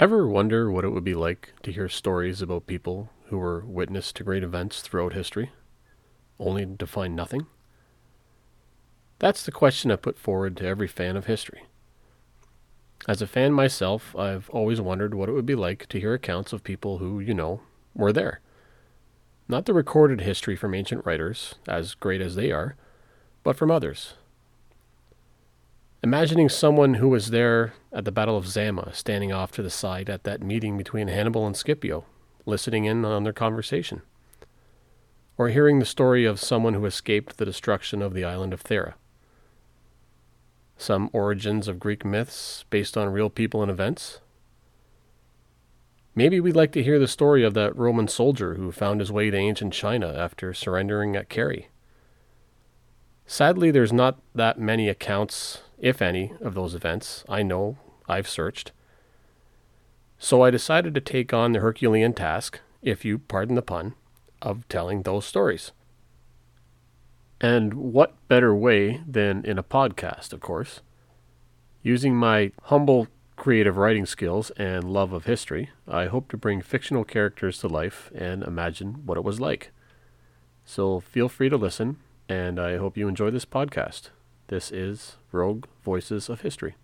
Ever wonder what it would be like to hear stories about people who were witness to great events throughout history, only to find nothing? That's the question I put forward to every fan of history. As a fan myself, I've always wondered what it would be like to hear accounts of people who, you know, were there. Not the recorded history from ancient writers, as great as they are, but from others, Imagining someone who was there at the Battle of Zama standing off to the side at that meeting between Hannibal and Scipio, listening in on their conversation. Or hearing the story of someone who escaped the destruction of the island of Thera. Some origins of Greek myths based on real people and events. Maybe we'd like to hear the story of that Roman soldier who found his way to ancient China after surrendering at Carrhae. Sadly, there's not that many accounts if any, of those events. I know I've searched. So I decided to take on the Herculean task, if you pardon the pun, of telling those stories. And what better way than in a podcast, of course? Using my humble creative writing skills and love of history, I hope to bring fictional characters to life and imagine what it was like. So feel free to listen, and I hope you enjoy this podcast. This is Rogue Voices of History.